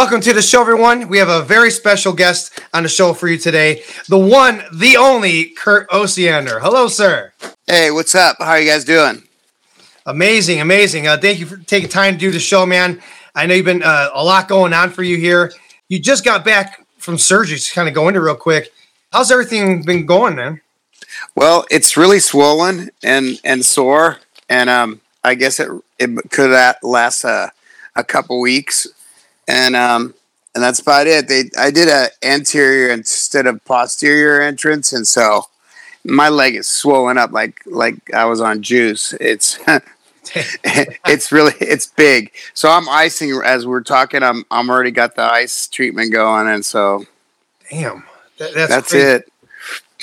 Welcome to the show, everyone. We have a very special guest on the show for you today. The one, the only Kurt Osiander. Hello, sir. Hey, what's up? How are you guys doing? Amazing, amazing. Uh, thank you for taking time to do the show, man. I know you've been uh, a lot going on for you here. You just got back from surgery, to kind of go into real quick. How's everything been going, man? Well, it's really swollen and and sore, and um, I guess it it could last a, a couple weeks, and um, and that's about it. They I did a anterior instead of posterior entrance, and so my leg is swollen up like like I was on juice. It's it's really it's big. So I'm icing as we're talking. I'm I'm already got the ice treatment going, and so damn, that, that's that's it.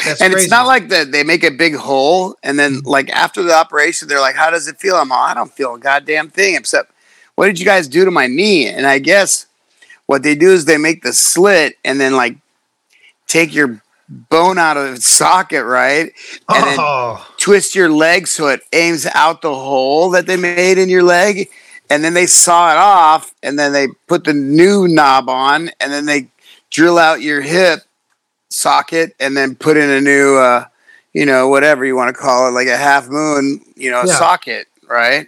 That's and crazy. it's not like that they make a big hole and then mm-hmm. like after the operation they're like, How does it feel? I'm all, I don't feel a goddamn thing except what did you guys do to my knee? And I guess what they do is they make the slit and then like take your bone out of its socket, right? And oh. then twist your leg so it aims out the hole that they made in your leg. And then they saw it off and then they put the new knob on and then they drill out your hip socket and then put in a new uh, you know, whatever you want to call it, like a half moon, you know, yeah. socket, right?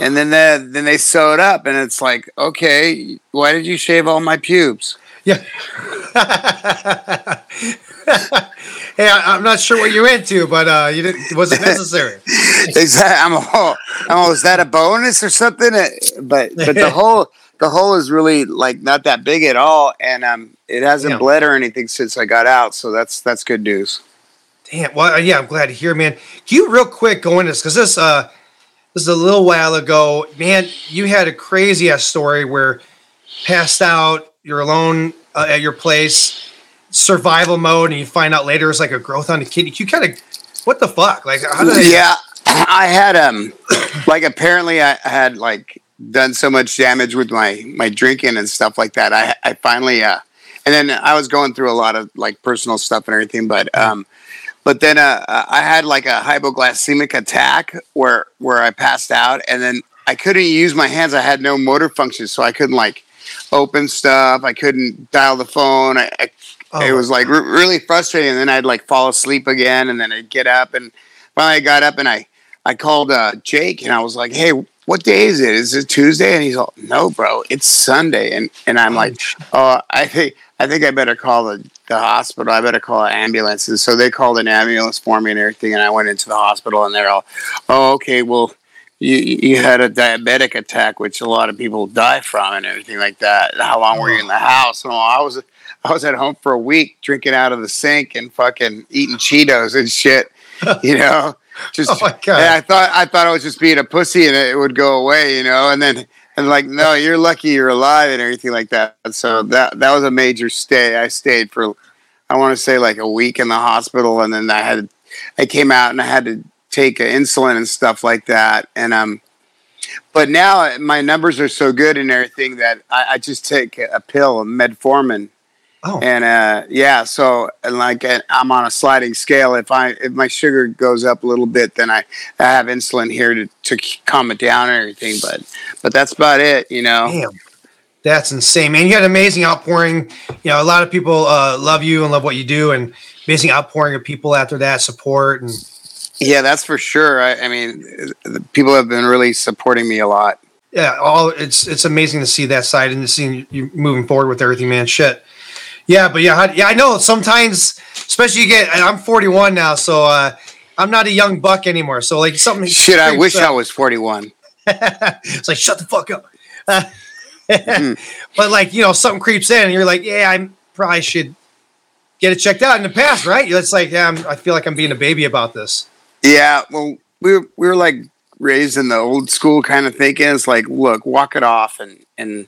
And then they, then they sew it up, and it's like, okay, why did you shave all my pubes? Yeah. hey, I, am not sure what you're into, but uh, you didn't. It wasn't necessary. exactly. I'm all. I'm all. Is that a bonus or something? Uh, but but the whole the hole is really like not that big at all, and um, it hasn't Damn. bled or anything since I got out. So that's that's good news. Damn. Well, uh, yeah, I'm glad to hear, man. Can you real quick go into this because this uh this is a little while ago, man. You had a crazy ass story where passed out, you're alone uh, at your place, survival mode, and you find out later it's like a growth on the kidney. You kind of what the fuck? Like, how did yeah, I had um, like apparently I had like done so much damage with my my drinking and stuff like that. I I finally uh, and then I was going through a lot of like personal stuff and everything, but um, but then uh, I had like a hypoglycemic attack where where I passed out, and then I couldn't use my hands. I had no motor function, so I couldn't like open stuff. I couldn't dial the phone. I, I oh. it was like really frustrating. And then I'd like fall asleep again, and then I'd get up, and finally I got up and I I called uh, Jake, and I was like, "Hey, what day is it? Is it Tuesday?" And he's like, "No, bro, it's Sunday." And and I'm oh, like, "Oh, I think." I think I better call the, the hospital. I better call an ambulance. And so they called an ambulance for me and everything. And I went into the hospital and they're all, oh, okay, well, you you had a diabetic attack, which a lot of people die from, and everything like that. How long were you in the uh-huh. house? And I was I was at home for a week, drinking out of the sink and fucking eating Cheetos and shit. You know, just oh my God. I thought I thought I was just being a pussy and it would go away. You know, and then and like, no, you're lucky you're alive and everything like that. So that that was a major stay. I stayed for I want to say like a week in the hospital, and then I had I came out and I had to take insulin and stuff like that. And um, but now my numbers are so good and everything that I, I just take a pill, metformin. Oh. And uh, yeah, so and like I'm on a sliding scale. If I if my sugar goes up a little bit, then I, I have insulin here to, to calm it down and everything. But but that's about it, you know. Damn. That's insane, man. You got amazing outpouring. You know, a lot of people uh, love you and love what you do, and amazing outpouring of people after that support and yeah, that's for sure. I, I mean, people have been really supporting me a lot. Yeah, all it's it's amazing to see that side and to see you moving forward with everything, man. Shit. Yeah, but yeah, yeah, I know. Sometimes, especially you get. I'm 41 now, so uh, I'm not a young buck anymore. So like something. Shit, I wish up. I was 41. it's like shut the fuck up. Uh, mm-hmm. But like you know, something creeps in, and you're like, yeah, I probably should get it checked out. In the past, right? It's like, yeah, I'm, I feel like I'm being a baby about this. Yeah, well, we were, we were like raised in the old school kind of thinking. It's like, look, walk it off, and and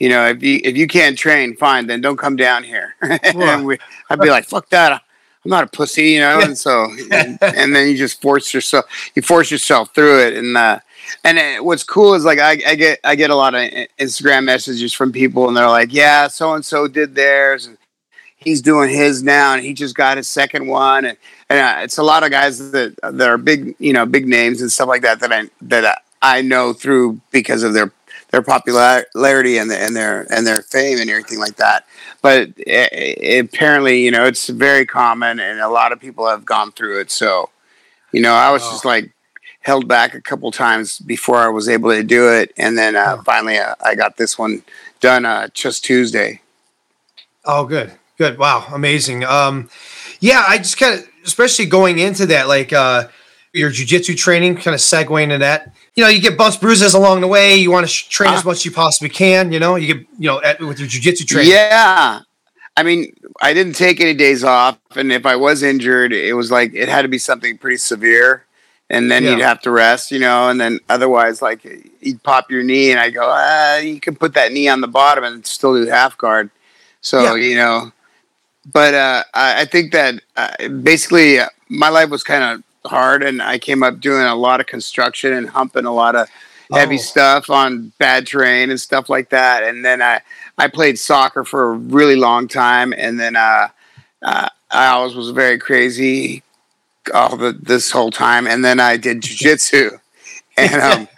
you know, if you if you can't train, fine, then don't come down here. and we, I'd be like, fuck that. I'm not a pussy, you know. And so, and, and, then you just force yourself, you force yourself through it. And uh, and it, what's cool is like I, I get I get a lot of Instagram messages from people, and they're like, yeah, so and so did theirs, and he's doing his now, and he just got his second one, and and uh, it's a lot of guys that that are big, you know, big names and stuff like that that I that I know through because of their their popularity and, the, and their and their fame and everything like that. But it, it, apparently, you know, it's very common, and a lot of people have gone through it. So, you know, I was oh. just like held back a couple times before I was able to do it, and then uh, oh. finally uh, I got this one done uh, just Tuesday. Oh, good, good, wow, amazing. Um, yeah, I just kind of, especially going into that, like uh, your jujitsu training, kind of segueing into that. You know, you get bumps, bruises along the way. You want to sh- train uh, as much as you possibly can. You know, you get, you know, at, with your jujitsu training. Yeah, I mean, I didn't take any days off, and if I was injured, it was like it had to be something pretty severe and then yeah. you'd have to rest, you know, and then otherwise, like you'd pop your knee, and I go, ah, you can put that knee on the bottom and still do half guard. So yeah. you know, but uh, I, I think that uh, basically uh, my life was kind of hard, and I came up doing a lot of construction and humping a lot of heavy oh. stuff on bad terrain and stuff like that. And then I I played soccer for a really long time, and then uh, uh I always was very crazy all the this whole time, and then I did jujitsu, and um,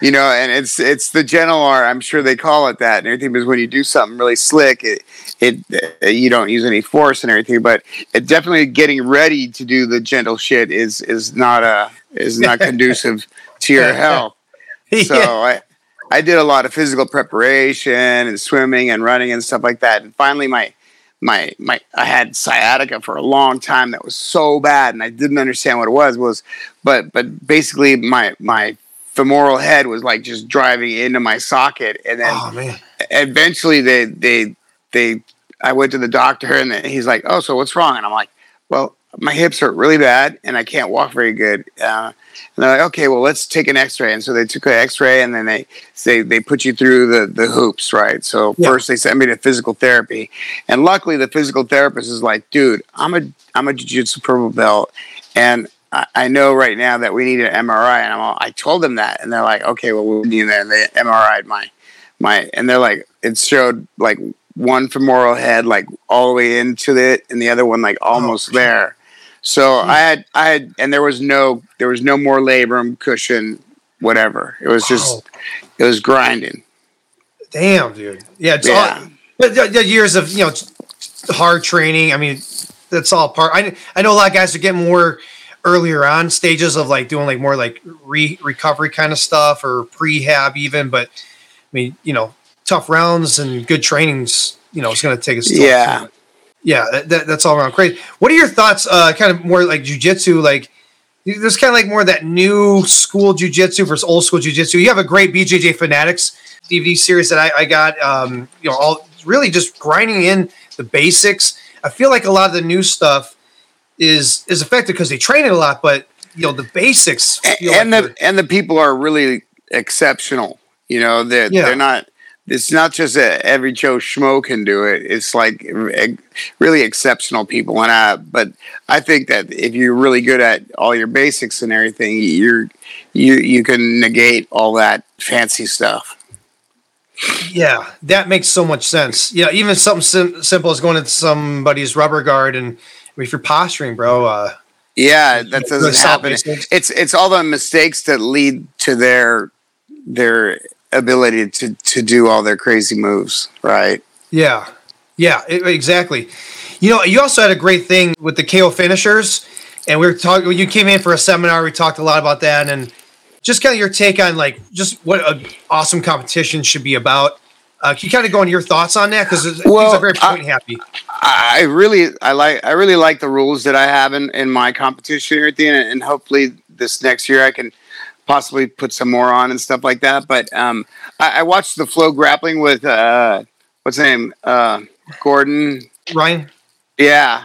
you know, and it's it's the gentle art. I'm sure they call it that and everything. Because when you do something really slick, it it uh, you don't use any force and everything. But it definitely getting ready to do the gentle shit is is not a uh, is not conducive to your health. So I. I did a lot of physical preparation and swimming and running and stuff like that. And finally, my my my I had sciatica for a long time that was so bad and I didn't understand what it was was but but basically my my femoral head was like just driving into my socket and then oh, eventually they they they I went to the doctor and he's like oh so what's wrong and I'm like well my hips hurt really bad and I can't walk very good. Uh, and they're like, okay, well, let's take an X-ray. And so they took an X-ray and then they say they put you through the the hoops, right? So yeah. first they sent me to physical therapy, and luckily the physical therapist is like, dude, I'm a I'm a jiu-jitsu purple belt, and I, I know right now that we need an MRI. And I'm all, I told them that, and they're like, okay, well, we'll need that. And they MRI'd my my, and they're like, it showed like one femoral head like all the way into it, and the other one like oh, almost oh, there so hmm. I had, I had, and there was no, there was no more labrum cushion, whatever. It was just, it was grinding. Damn, dude. Yeah, it's yeah. all. But years of you know hard training. I mean, that's all part. I I know a lot of guys are getting more earlier on stages of like doing like more like re recovery kind of stuff or prehab even. But I mean, you know, tough rounds and good trainings. You know, it's going to take us. Yeah yeah, that, that's all around great. What are your thoughts? Uh, kind of more like jujitsu, like there's kind of like more of that new school jujitsu versus old school jujitsu. You have a great BJJ Fanatics DVD series that I, I got. Um, you know, all really just grinding in the basics. I feel like a lot of the new stuff is is effective because they train it a lot, but you know the basics. and like the and the people are really exceptional. You know, they're yeah. they're not it's not just that every Joe Schmo can do it. It's like really exceptional people. And I, but I think that if you're really good at all your basics and everything, you're you you can negate all that fancy stuff. Yeah, that makes so much sense. Yeah, even something sim- simple as going into somebody's rubber guard and if you're posturing, bro. Uh, yeah, that doesn't happen. It's it's all the mistakes that lead to their their ability to to do all their crazy moves, right? Yeah, yeah, it, exactly. You know, you also had a great thing with the KO finishers, and we were talking. You came in for a seminar. We talked a lot about that, and just kind of your take on like just what an awesome competition should be about. Uh, can you kind of go on your thoughts on that? Because well, are very point I, happy. I really, I like, I really like the rules that I have in, in my competition here at the end, and hopefully this next year I can possibly put some more on and stuff like that. But um, I, I, watched the FloGrappling with uh, what's his name, uh, Gordon Ryan. Yeah,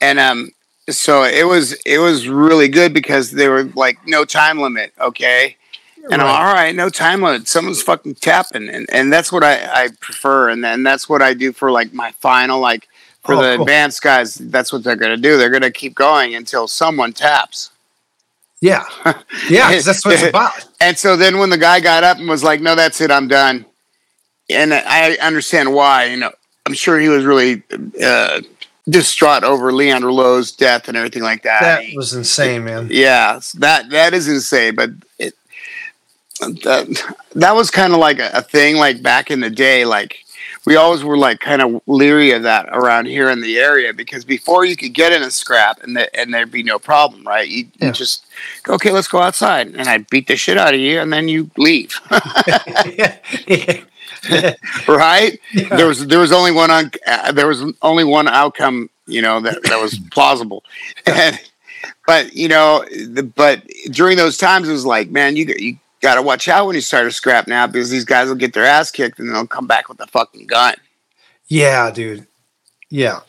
and um, so it was it was really good because they were like no time limit, okay. And right. I'm all right, no time limit. Someone's fucking tapping, and, and that's what I, I prefer, and then that's what I do for like my final, like for oh, the cool. advanced guys. That's what they're gonna do. They're gonna keep going until someone taps. Yeah, yeah, that's what it's about. And so then when the guy got up and was like, "No, that's it, I'm done," and I understand why. You know, I'm sure he was really uh, distraught over Leandro Lo's death and everything like that. That was insane, man. Yeah, that that is insane. But it, that that was kind of like a, a thing like back in the day like we always were like kind of leery of that around here in the area because before you could get in a scrap and the, and there'd be no problem, right? You, Yeah. you just go, okay, let's go outside, and I beat the shit out of you, and then you leave, right? There was there was only one on uh, there was only one outcome, you know, that that was plausible, and but you know, the, but during those times, it was like, man, you you got to watch out when you start a scrap now because these guys will get their ass kicked and they'll come back with a fucking gun. yeah, dude. Yeah.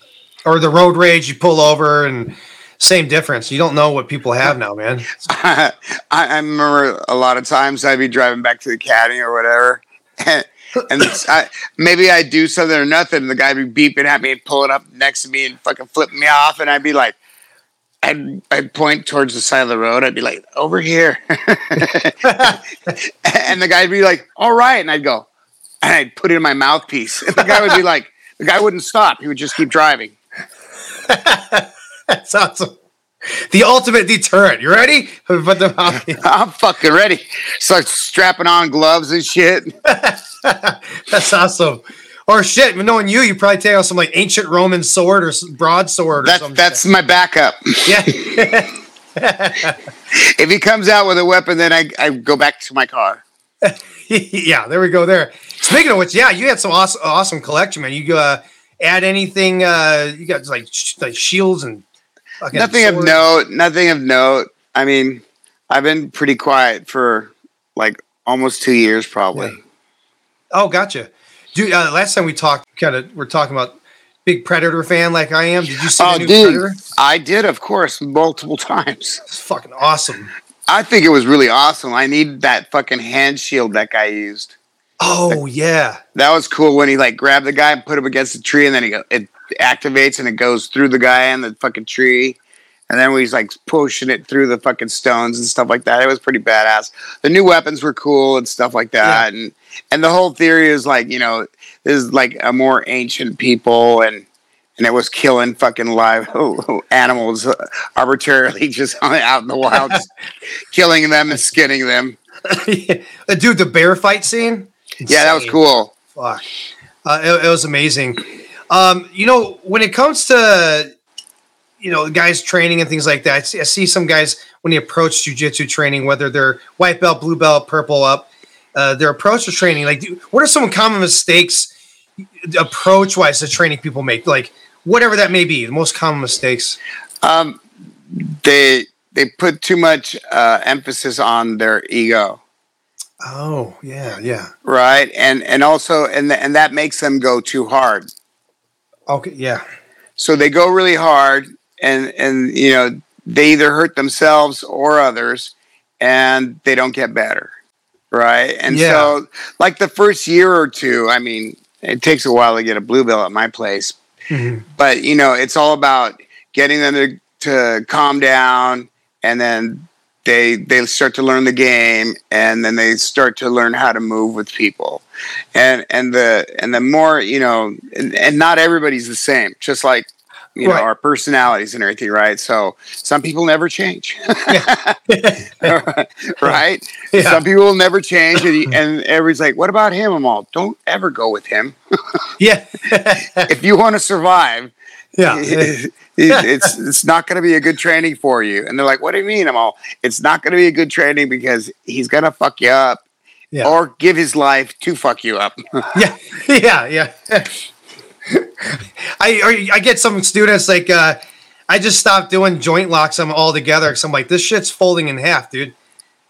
Or the road rage, you pull over and same difference. You don't know what people have now, man. I, I remember a lot of times I'd be driving back to the academy or whatever, and, and I, maybe I'd do something or nothing. And the guy would be beeping at me and pulling up next to me and fucking flipping me off, and I'd be like, I'd, I'd point towards the side of the road. I'd be like, over here, and the guy'd be like, all right, and I'd go, and I'd put it in my mouthpiece, and the guy would be like, the guy wouldn't stop. He would just keep driving. That's awesome. The ultimate deterrent. You ready? Put. I'm fucking ready. Start strapping on gloves and shit. That's awesome. Or shit, knowing you, you probably take out some like ancient Roman sword or broadsword or That's something. that's my backup. yeah. If he comes out with a weapon, then I, I go back to my car. yeah, there we go. There. Speaking of which, yeah, you had some awesome, awesome collection, man. You uh, add anything? Uh, you got like sh- like shields and Nothing of note. Nothing of note. I mean, I've been pretty quiet for like almost two years, probably. Oh, gotcha, dude. Uh, last time we talked, kind of, we're talking about big Predator fan like I am. Did you see Oh, the new dude, Predator? I did, of course, multiple times. It's fucking awesome. I think it was really awesome. I need that fucking hand shield that guy used. Oh yeah, That was cool when he like grabbed the guy and put him against the tree, and then he go, it activates and it goes through the guy and the fucking tree, and then he's like pushing it through the fucking stones and stuff like that. It was pretty badass. The new weapons were cool and stuff like that, and and the whole theory is like you know this is like a more ancient people and. And it was killing fucking live animals uh, arbitrarily, just out in the wild, killing them and skinning them. Uh, dude, the bear fight scene. Yeah, that was cool. Fuck. Uh, it, it was amazing. Um, you know, when it comes to you know guys training and things like that, I see, I see some guys when they approach jujitsu training, whether they're white belt, blue belt, purple up, uh, their approach to training. Like, do- what are some common mistakes approach wise to training people make? Like, whatever that may be, the most common mistakes. Um, they they put too much uh, emphasis on their ego, Oh yeah, yeah. right? And and also and th- and that makes them go too hard. Okay, yeah, So they go really hard, and and you know they either hurt themselves or others, and they don't get better, right? And Yeah. so like the first year or two, I mean, it takes a while to get a blue belt at my place, Mhm. but you know it's all about getting them to, to calm down and then they they start to learn the game and then they start to learn how to move with people and and the and the more you know and, and not everybody's the same just like you know Right. our personalities and everything right so some people never change right Yeah. some people will never change and, he- and everybody's like what about him i'm all don't ever go with him yeah, if you want to survive yeah. it- it's it's not going to be a good training for you. And they're like, "What do you mean?" I'm all, "It's not going to be a good training because he's going to fuck you up, Yeah. or give his life to fuck you up." yeah, yeah, yeah. I or I get some students like uh, I just stopped doing joint locks. I'm all together because I'm like this shit's folding in half, dude.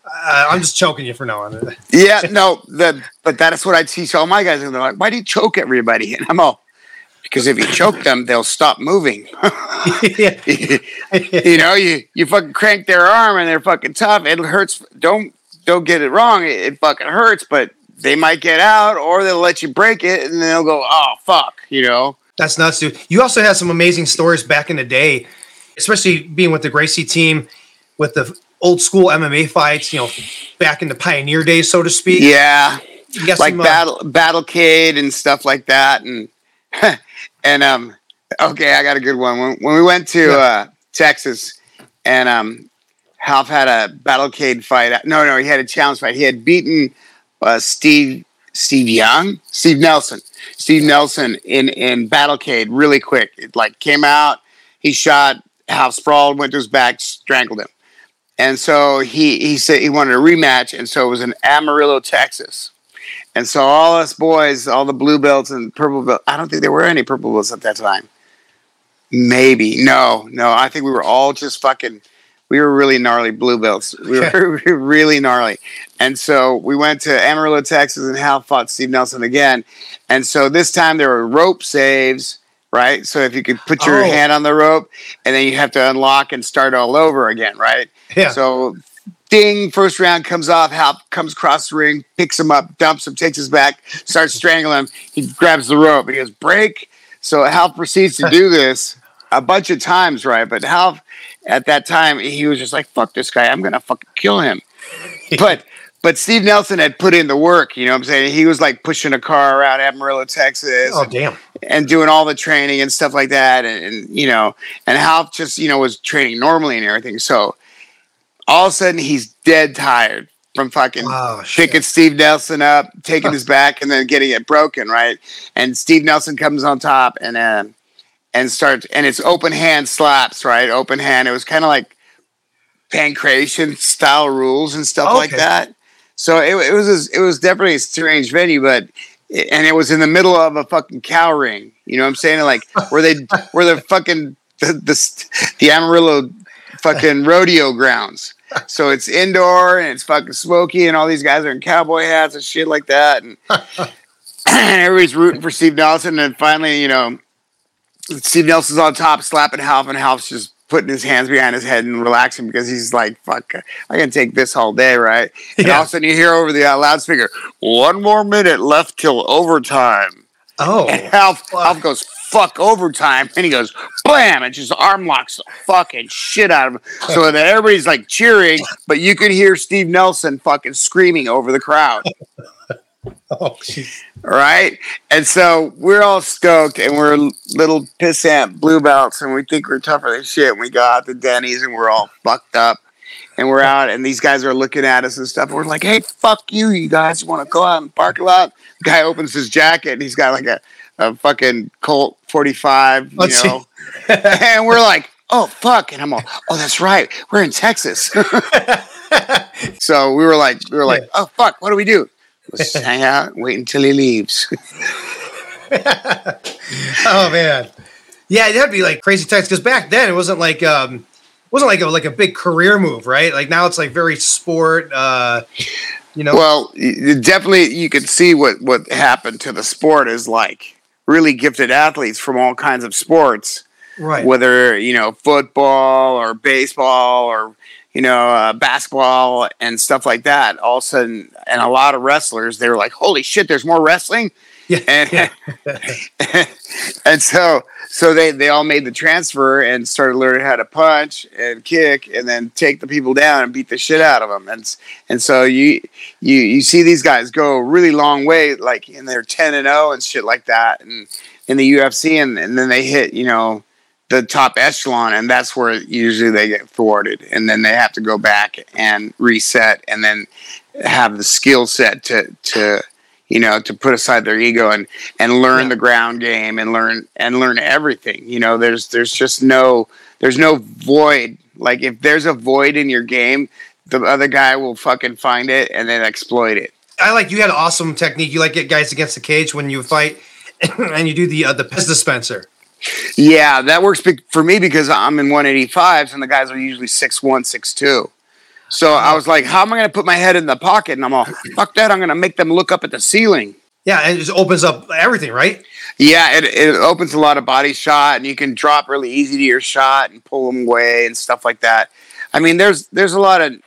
Uh, I'm just choking you for now on. yeah, no, the, but that's what I teach all my guys, and they're like, "Why do you choke everybody?" And I'm all, "Because if you choke them, they'll stop moving." yeah, you know, you you fucking crank their arm and they're fucking tough. It hurts. Don't don't get it wrong. It, it fucking hurts, but they might get out, or they'll let you break it, and then they'll go, "Oh fuck," you know. That's nuts, dude. You also had some amazing stories back in the day, especially being with the Gracie team, with the old school MMA fights. You know, back in the pioneer days, so to speak. Yeah, like some, uh, battle battlecade and stuff like that and and um okay i got a good one when, when we went to Yeah. uh texas and um Half had a battlecade fight. No, no, he had a challenge fight. He had beaten uh, Steve Steve Young, Steve Nelson, Steve Nelson in in battlecade really quick. It like came out. He shot Half sprawled, went to his back, strangled him. And so he he said he wanted a rematch, and so it was in Amarillo, Texas. And so all us boys, all the blue belts and purple belts, I don't think there were any purple belts at that time. Maybe. No, no. I think we were all just fucking we were really gnarly blue belts. We were really gnarly. And so we went to Amarillo, Texas, and Hal fought Steve Nelson again. And so this time there were rope saves, right? So if you could put your oh. hand on the rope and then you have to unlock and start all over again, right? Yeah. So ding, first round comes off, Hal comes across the ring, picks him up, dumps him, takes his back, starts strangling him. He grabs the rope and he goes, break. So Hal proceeds to do this a bunch of times, right? But Hal at that time he was just like, "Fuck this guy! I'm gonna fucking kill him." but but Steve Nelson had put in the work. You know what I'm saying? He was like pushing a car around Amarillo, Texas. Oh damn! And doing all the training and stuff like that, and, and you know, and Hal just you know was training normally and everything. So all of a sudden he's dead tired from fucking oh, picking Steve Nelson up, taking his back, and then getting it broken, right? And Steve Nelson comes on top, and uh, and start and it's open hand slaps, right? Open hand. It was kind of like pancration style rules and stuff okay. like that. So it, it was it was definitely a strange venue, but and it was in the middle of a fucking cow ring. You know what I'm saying? Like where they where the fucking the, the, the Amarillo fucking rodeo grounds. So it's indoor and it's fucking smoky and all these guys are in cowboy hats and shit like that and everybody's rooting for Steve Nelson and finally, you know, Steve Nelson's on top, slapping Half, and Half's just putting his hands behind his head and relaxing because he's like, "Fuck, I can take this all day, right?" And yeah. all of a sudden, you hear over the uh, loudspeaker, "One more minute left till overtime." Oh, and Half, Half goes, "Fuck overtime," and he goes, "Blam!" and just arm locks the fucking shit out of him. So that everybody's like cheering, but you could hear Steve Nelson fucking screaming over the crowd. oh, geez right? And so we're all stoked and we're little pissant blue belts and we think we're tougher than shit. And we go out to Denny's and we're all fucked up and we're out and these guys are looking at us and stuff. And we're like, hey, fuck you, you guys want to go out in the parking lot? The guy opens his jacket and he's got like a, a fucking Colt 45, you Let's know. and we're like, oh, fuck. And I'm all, oh, that's right. We're in Texas. so we were like, we were like, oh, fuck, what do we do? Let's hang out, wait until he leaves. oh man, yeah, that'd be like crazy times because back then it wasn't like um, it wasn't like a like a big career move, right? Like now it's like very sport. Uh, you know, well, definitely you could see what what happened to the sport is like really gifted athletes from all kinds of sports, right? Whether you know football or baseball or you know, uh, basketball and stuff like that. All of a sudden, and a lot of wrestlers, they were like, "Holy shit, there's more wrestling!" Yeah, and yeah. and so so they they all made the transfer and started learning how to punch and kick and then take the people down and beat the shit out of them. And and so you you you see these guys go a really long way, like in their ten and zero and shit like that, and in the UFC, and and then they hit you know the top echelon, and that's where usually they get thwarted, and then they have to go back and reset, and then have the skill set to to you know to put aside their ego and and learn yeah. the ground game and learn and learn everything. You know, there's there's just no there's no void. Like if there's a void in your game, the other guy will fucking find it and then exploit it. I like you had awesome technique. You like get guys against the cage when you fight, and you do the uh, the piss dispenser. Yeah, that works for me because I'm in 185s and the guys are usually 6'1, 6'2. So I was like, how am I going to put my head in the pocket? And I'm all, fuck that. I'm going to make them look up at the ceiling. Yeah, and it just opens up everything, right? Yeah, it, it opens a lot of body shot and you can drop really easy to your shot and pull them away and stuff like that. I mean, there's there's a lot of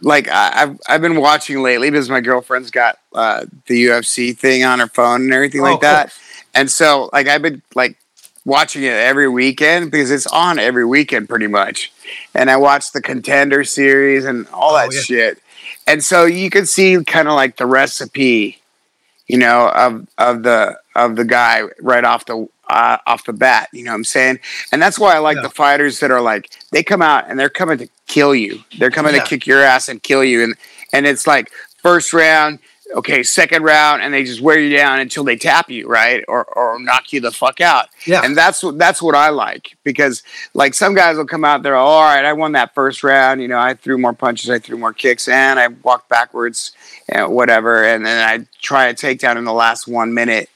like I've I've been watching lately because my girlfriend's got uh, the UFC thing on her phone and everything oh, like that. Cool. And so like I've been like watching it every weekend because it's on every weekend pretty much. And I watched the contender series and all that oh, yeah. shit. And so you can see kind of like the recipe, you know, of of the of the guy right off the uh, off the bat. You know what I'm saying? And that's why I like Yeah. the fighters that are like they come out and they're coming to kill you. They're coming Yeah. to kick your ass and kill you. And and it's like first round, okay, second round, and they just wear you down until they tap you, right, or or knock you the fuck out. Yeah. And that's what that's what I like because like some guys will come out there, "Oh, all right, I won that first round. You know, I threw more punches, I threw more kicks, and I walked backwards, and whatever. And then I try a takedown in the last one minute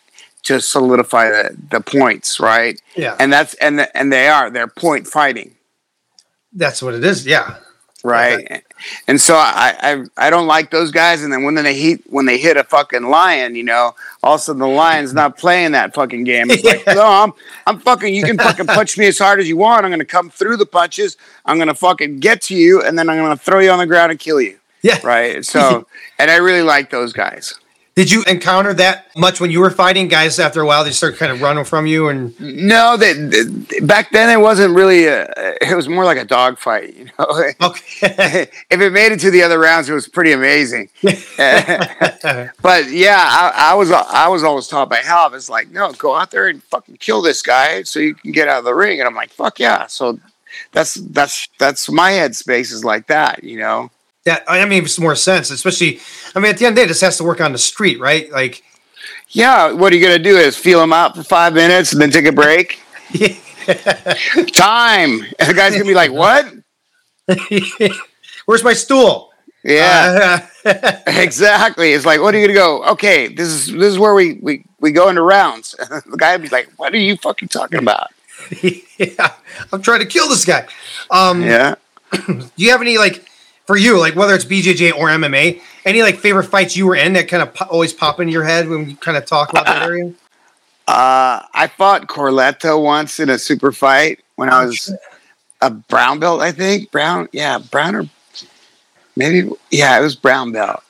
to solidify the, the points, right? yeah. And that's and the, and they are they're point fighting, That's what it is. Yeah. Right? And so I, I I don't like those guys. And then when they hit when they hit a fucking lion, you know, all of a sudden the lion's not playing that fucking game. It's like, no, I'm I'm fucking. You can fucking punch me as hard as you want. I'm gonna come through the punches. I'm gonna fucking get to you, and then I'm gonna throw you on the ground and kill you. Yeah. Right. So, and I really like those guys. Did you encounter that much when you were fighting guys after a while? They start kind of running from you and No, that back then it wasn't really. A, it was more like a dog fight. You know. okay. if it made it to the other rounds, it was pretty amazing. but yeah, I, I was I was always taught by Hal. It's like, no, go out there and fucking kill this guy so you can get out of the ring. And I'm like, fuck yeah. So that's that's that's my headspace is like that, you know. That I mean, it's more sense, especially. I mean, at the end of the day, this has to work on the street, right? Like, Yeah, what are you gonna do? Is feel him out for five minutes and then take a break? Time. And the guy's gonna be like, what? where's my stool? Yeah. Uh, Exactly. It's like, what are you gonna go? Okay, this is this is where we we, we go into rounds. the guy would be like, "What are you fucking talking about?" yeah, I'm trying to kill this guy. Um, Yeah. Do you have any like for you, like whether it's BJJ or MMA, any like favorite fights you were in that kind of po- always pop in your head when you kind of talk about that area? Uh, I fought Corletto once in a super fight when I was a brown belt. I think brown. Yeah, brown or maybe yeah, it was brown belt.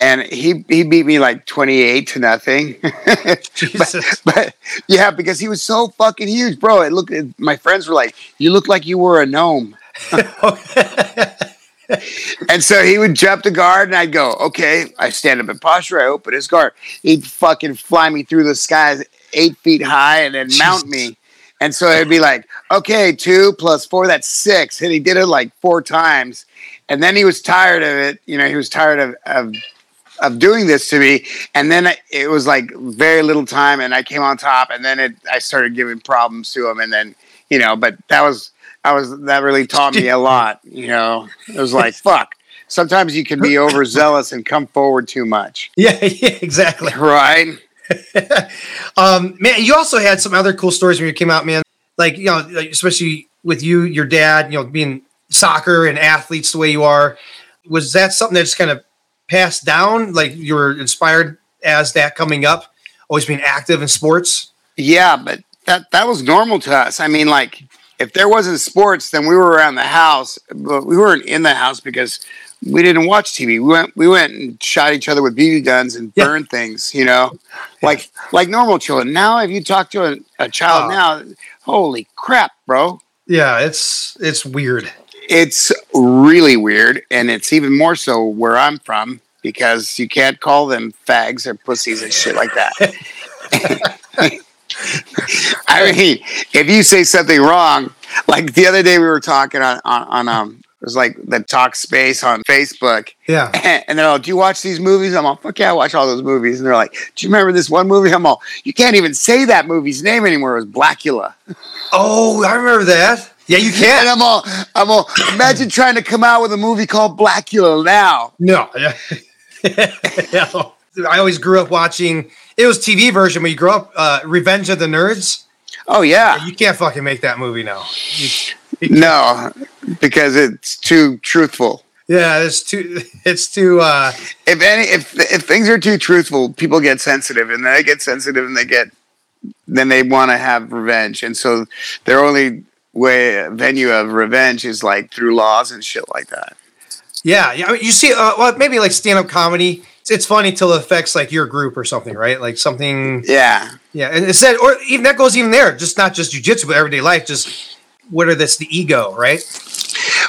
And he he beat me like twenty eight to nothing. Jesus. but yeah, because he was so fucking huge, bro. It looked. My friends were like, "You look like you were a gnome." And so he would jump the guard, and I'd go, okay. I stand up in posture. I open his guard. He'd fucking fly me through the skies eight feet high, and then mount Jesus. me. And so it'd be like, okay, two plus four, that's six. And he did it like four times. And then he was tired of it. You know, he was tired of, of of doing this to me. And then it was like very little time, and I came on top. And then it, I started giving problems to him. And then you know, but that was I was that really taught me a lot. You know, it was like fuck. Sometimes you can be overzealous and come forward too much, yeah, yeah, exactly. right? Um, man, you also had some other cool stories when you came out, man. Like you know, like, especially with you, your dad, you know, being soccer and athletes the way you are. Was that something that just kind of passed down? Like you were inspired as that coming up, always being active in sports. Yeah, but that that was normal to us. I mean, like if there wasn't sports, then we were around the house, but we weren't in the house because we didn't watch TV. We went we went and shot each other with BB guns and Yeah. burned things, you know, like like normal children. Now, if you talk to a, a child Oh. now, holy crap, bro! Yeah, it's it's weird. It's really weird, and it's even more so where I'm from because you can't call them fags or pussies and shit like that. I mean, if you say something wrong, like the other day we were talking on on, on um, it was like the talk space on Facebook, Yeah, and they're all, "Do you watch these movies?" I'm all, "Fuck yeah, I watch all those movies." And they're like, "Do you remember this one movie?" I'm all, "You can't even say that movie's name anymore. It was Blackula." Oh, I remember that. Yeah, you And can. I'm all, I'm all, imagine trying to come out with a movie called Blackula now. No. Yeah. No. I always grew up watching. It was TV version when you grew up. Uh, Revenge of the Nerds. Oh yeah, You can't fucking make that movie now. You- no, because it's too truthful. yeah, it's too. It's too. Uh, If any, if if things are too truthful, people get sensitive, and they get sensitive, and they get, then they want to have revenge, and so their only way venue of revenge is like through laws and shit like that. yeah, yeah. I mean, you see, uh, well, maybe like stand-up comedy. It's, it's funny till it affects like your group or something, right? Like something. Yeah, Yeah, and it's that, or even that goes even there. Just not just jujitsu, but everyday life. Just what are this the ego, right?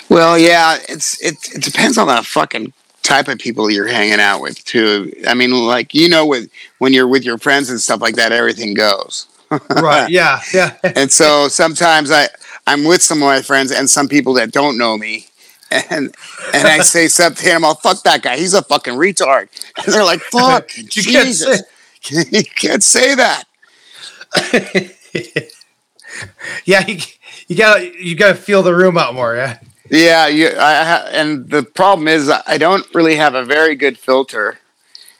Well, yeah, it's it it depends on the fucking type of people you're hanging out with too. I mean, like you know, with when you're with your friends and stuff like that, everything goes. right. Yeah. Yeah. and so sometimes I I'm with some of my friends and some people that don't know me, and and I say something, I'm all oh, fuck that guy. He's a fucking retard. And they're like, fuck, You can't Jesus, you can't say that. yeah. You, you gotta you gotta feel the room out more. Yeah. Yeah, you, I, ha- and the problem is I don't really have a very good filter,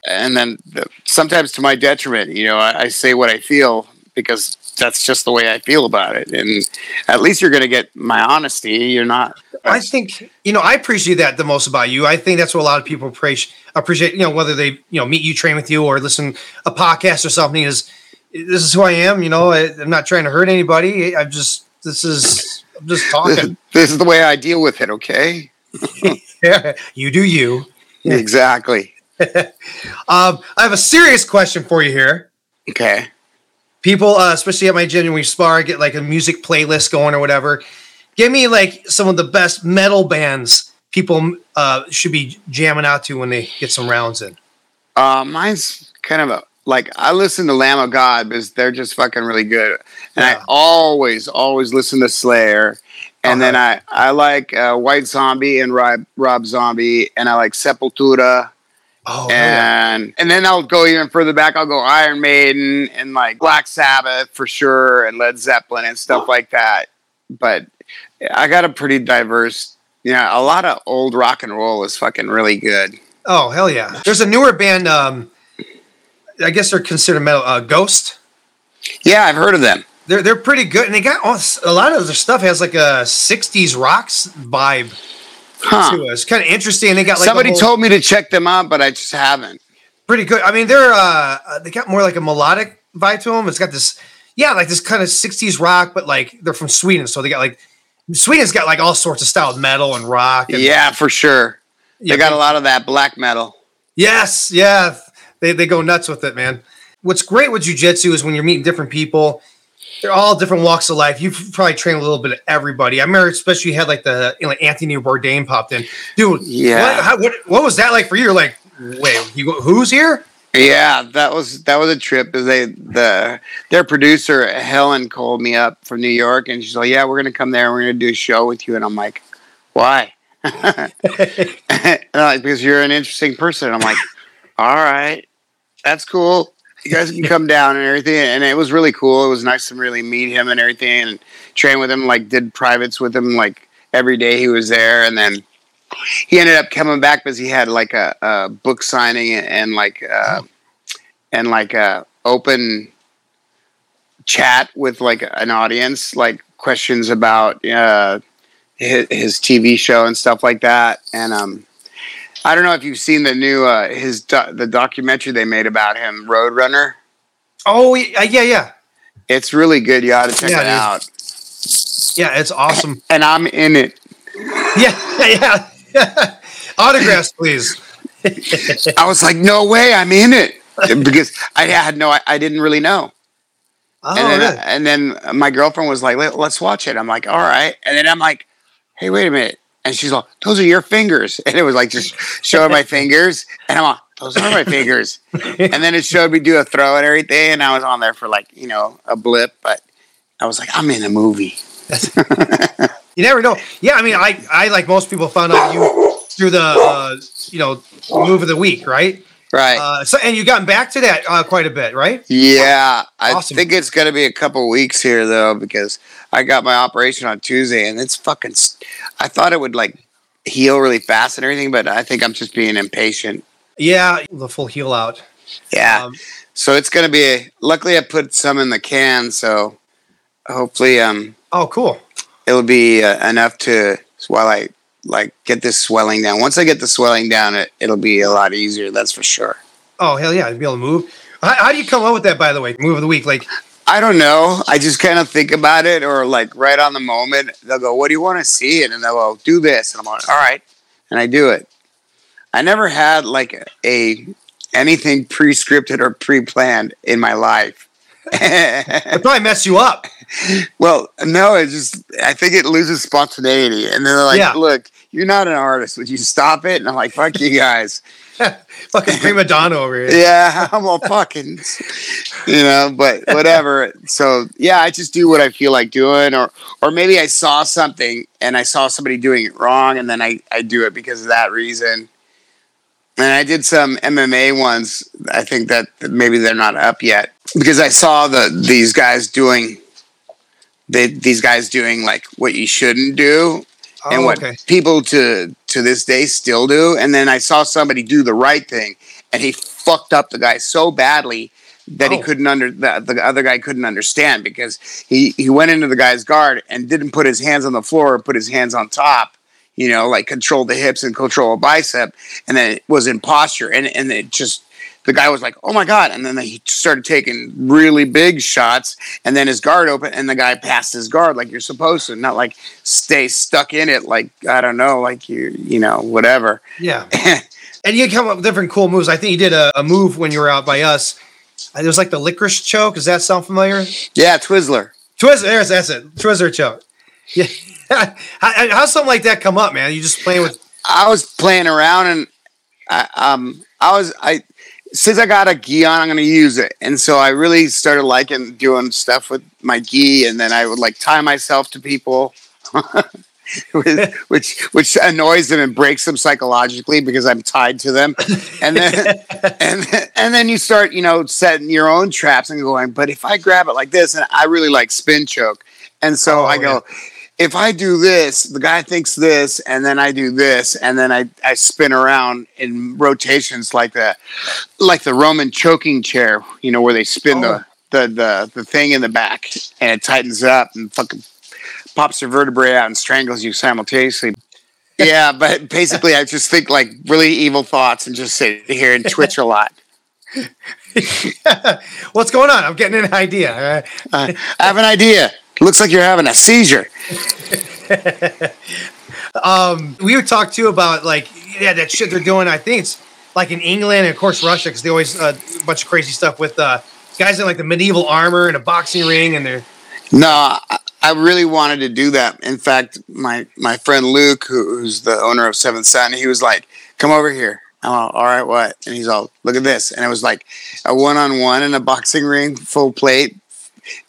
and then the, sometimes to my detriment, you know, I, I say what I feel because that's just the way I feel about it, and at least you're going to get my honesty. You're not. I think you know I appreciate that the most about you. I think that's what a lot of people appreciate. Appreciate you know whether they you know meet you, train with you, or listen a podcast or something. Is this is who I am? You know, I, I'm not trying to hurt anybody. I'm just this is I'm just talking. this is the way I deal with it. Okay. yeah, you do you. Exactly. Um, I have a serious question for you here. Okay. People, uh, especially at my gym when we spar, get like a music playlist going or whatever. Give me like some of the best metal bands people uh, should be jamming out to when they get some rounds in. Uh, mine's kind of a like I listen to Lamb of God because they're just fucking really good, and Yeah. I always always listen to Slayer, and then I I like uh, White Zombie and Rob Rob Zombie, and I like Sepultura, Oh, yeah. and and then I'll go even further back. I'll go Iron Maiden and like Black Sabbath for sure, and Led Zeppelin and stuff like that. But I got a pretty diverse. Yeah, a lot of old rock and roll is fucking really good. oh hell yeah. There's a newer band. Um, I guess they're considered metal. Uh, Ghost. Yeah, I've heard of them. They're they're pretty good, and they got oh, a lot of their stuff has like a '60s rocks vibe Huh. to. It's kind of interesting. They got like Somebody whole- told me to check them out, but I just haven't. pretty good. I mean, they're uh, uh, they got more like a melodic vibe to them. It's got this, yeah, like this kind of '60s rock, but like they're from Sweden, so they got like Sweden's got like all sorts of style of metal and rock. And, Yeah, for sure. yeah, They got a lot of that black metal. Yes, yeah, they they go nuts with it, man. What's great with jujitsu is when you're meeting different people. They're all different walks of life. You've probably trained a little bit of everybody. I remember, especially you had like the you know, like Anthony Bourdain popped in, dude. Yeah. what, how, what what was that like for you? You're like, wait, you go, who's here? Yeah, that was that was a trip. Is they the their producer Helen called me up from New York, and she's like, "Yeah, we're gonna come there. and We're gonna do a show with you." And I'm like, "Why?" Like, because you're an interesting person. And I'm like, "All right, that's cool. You guys can come down and everything." And it was really cool. It was nice to really meet him and everything, and train with him. Like did privates with him like every day he was there, and then he ended up coming back because he had like a, a book signing and, and like uh, and like a open chat with like an audience, like questions about uh, his, his TV show and stuff like that. And um, I don't know if you've seen the new uh, his do- the documentary they made about him, Roadrunner. Oh yeah, yeah, yeah, It's really good. You ought to check Yeah, it it out. yeah. It's awesome. And I'm in it. Yeah, yeah. Autographs, please. I was like, no way, I'm in it because I had no, I, I didn't really know. Oh, and then, really? and then my girlfriend was like, "Let's watch it." I'm like, "All right." And then I'm like, "Hey, wait a minute!" And she's like, "Those are your fingers." And it was like just showing my fingers, and I'm like, "Those are my fingers." and then it showed me do a throw and everything, and I was on there for like you know a blip, but I was like, "I'm in a movie." You never know. Yeah, I mean, I, I like most people found out you through the, uh, you know, move of the week, right? Right. Uh, so, and you've gotten back to that uh, quite a bit, right? yeah, I Awesome. think it's gonna be a couple weeks here though because I got my operation on Tuesday, and it's fucking. I thought it would like heal really fast and everything, but I think I'm just being impatient. Yeah, the full heel out. Yeah. Um, So it's gonna be. A, luckily, I put some in the can, so hopefully, um, oh, cool. it'll be uh, enough to while I like get this swelling down. Once I get the swelling down, it it'll be a lot easier. That's for sure. Oh, hell yeah, to be able to move. How, how do you come up with that, by the way? Move of the week, like, I don't know. I just kind of think about it, or like right on the moment, they'll go, "What do you want to see?" And then they'll go, "Do this," and I'm like, "All right," and I do it. I never had like a anything pre-scripted or pre-planned in my life. It probably mess you up. Well, no, it just I think it loses spontaneity. And then they're like, Yeah. look, you're not an artist. Would you stop it? And I'm like, fuck you guys. fucking prima donna over here. Yeah, I'm all fucking, you know, but whatever. So yeah, I just do what I feel like doing, or or maybe I saw something and I saw somebody doing it wrong, and then I I do it because of that reason. And I did some MMA ones. I think that maybe they're not up yet because I saw the these guys doing they, these guys doing like what you shouldn't do Oh, and what okay. people to to this day still do. And then I saw somebody do the right thing, and he fucked up the guy so badly that he Oh. couldn't under the, the other guy couldn't understand because he he went into the guy's guard and didn't put his hands on the floor or put his hands on top. You know, like control the hips and control a bicep, and then it was in posture, and and it just the guy was like, "Oh my god!" And then he started taking really big shots, and then his guard opened, and the guy passed his guard like you're supposed to, not like stay stuck in it, like I don't know, like you, you know, whatever. Yeah. And you come up with different cool moves. I think you did a, a move when you were out by us. It was like the licorice choke. Does that sound familiar? yeah, Twizzler. Twizzler, there's that's it. Twizzler choke. Yeah. how, how- how's something like that come up, man? You just playing with I was playing around, and I, um, I was I since I got a gi on, I'm gonna use it, and so I really started liking doing stuff with my gi, and then I would like tie myself to people. With- which which annoys them and breaks them psychologically because I'm tied to them, and then and and then you start you know setting your own traps and going. But if I grab it like this, and I really like spin choke, and so Oh, I go, if I do this, the guy thinks this, and then I do this, and then I, I spin around in rotations like the like the Roman choking chair, you know, where they spin Oh. the, the the the thing in the back and it tightens up and fucking pops your vertebrae out and strangles you simultaneously. Yeah, but basically, I just think like really evil thoughts and just sit here and twitch a lot. what's going on? I'm getting an idea. Uh, I have an idea. Looks like you're having a seizure. Um, we would talk too about like yeah that shit they're doing. I think it's like in England and of course Russia because they always uh, a bunch of crazy stuff with uh, guys in like the medieval armor and a boxing ring and they're No, I, really wanted to do that. In fact, my my friend Luke, who, who's the owner of Seventh Son, he was like, "Come over here." I'm all, all right, what? And he's all, "Look at this," and it was like a one on one in a boxing ring, full plate,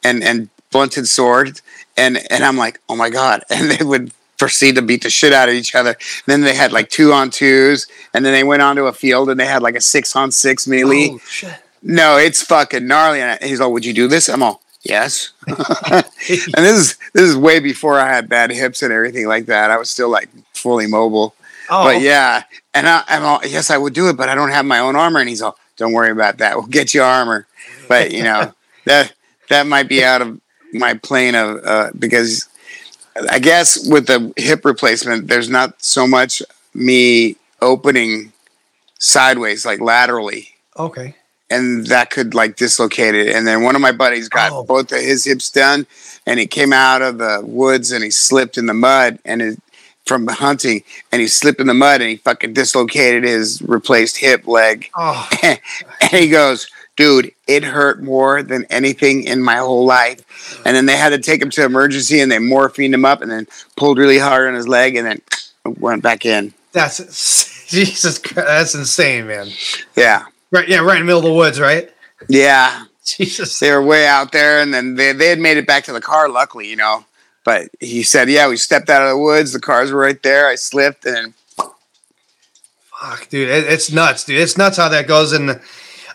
and and blunted sword, and and I'm like, "Oh my god!" And they would proceed to beat the shit out of each other. then they had like two on twos, and then they went onto a field and they had like a six on six melee. oh shit. No, it's fucking gnarly. And he's like, "Would you do this?" I'm all, "Yes." and this is this is way before I had bad hips and everything like that. I was still like fully mobile. Oh But yeah, and I, I'm all, "Yes, I would do it, but I don't have my own armor." And he's all, "Don't worry about that. We'll get you armor." But you know that that might be out of my plane of uh, because I guess with the hip replacement, there's not so much me opening sideways like laterally okay. and that could like dislocate it. And then one of my buddies got Oh. both of his hips done, and he came out of the woods and he slipped in the mud and it, from hunting, and he slipped in the mud and he fucking dislocated his replaced hip leg. Oh and he goes, "Dude, it hurt more than anything in my whole life." And then they had to take him to emergency, and they morphined him up, and then pulled really hard on his leg, and then went back in. that's Jesus Christ, that's insane, man. Yeah, Right, yeah, right in the middle of the woods, right? yeah. Jesus. they were way out there and then they, they had made it back to the car luckily you know but he said yeah we stepped out of the woods the cars were right there i slipped and Fuck, dude, it, it's nuts, dude. It's nuts how that goes. And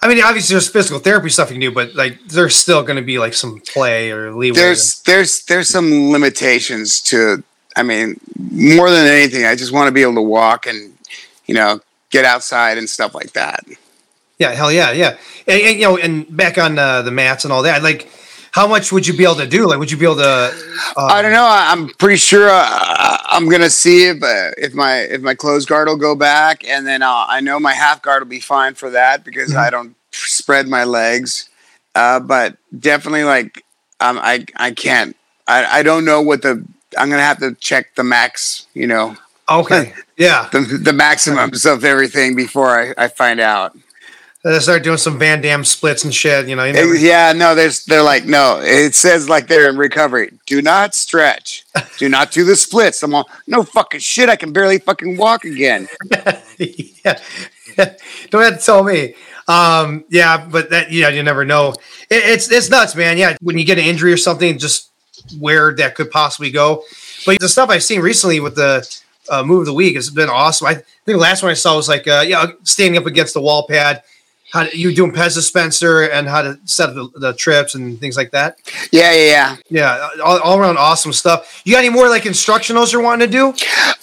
I mean, obviously, there's physical therapy stuff you can do, but like, there's still going to be like some play or leeway. there's there's there's some limitations to i mean more than anything i just want to be able to walk and you know get outside and stuff like that yeah, hell yeah, yeah. And, and, you know, and back on uh, the mats and all that, like, how much would you be able to do? Like, would you be able to? Uh, i don't know i'm pretty sure uh, i'm gonna see if uh, if my if my closed guard will go back and then uh, i know my half guard will be fine for that because Mhm. i don't spread my legs uh, but definitely like um, i i can't I, I don't know what the i'm gonna have to check the max you know Okay, yeah. the, the maximums of everything before I, I find out They start doing some Van Damme splits and shit. You know. You never, Yeah, no, there's they're like, no, it says like they're in recovery. Do not stretch. Do not do the splits. I'm all, no fucking shit. I can barely fucking walk again. yeah. Don't have to tell me. Um, yeah, but that yeah, you never know. It, it's it's nuts, man. Yeah, when you get an injury or something, just where that could possibly go. But the stuff I've seen recently with the uh, move of the week has been awesome. I think the last one I saw was like uh, yeah, standing up against the wall pad. How to, you doing Pez dispenser and how to set up the, the trips and things like that. Yeah, yeah, yeah. Yeah, all, all around awesome stuff. You got any more like instructionals you're wanting to do?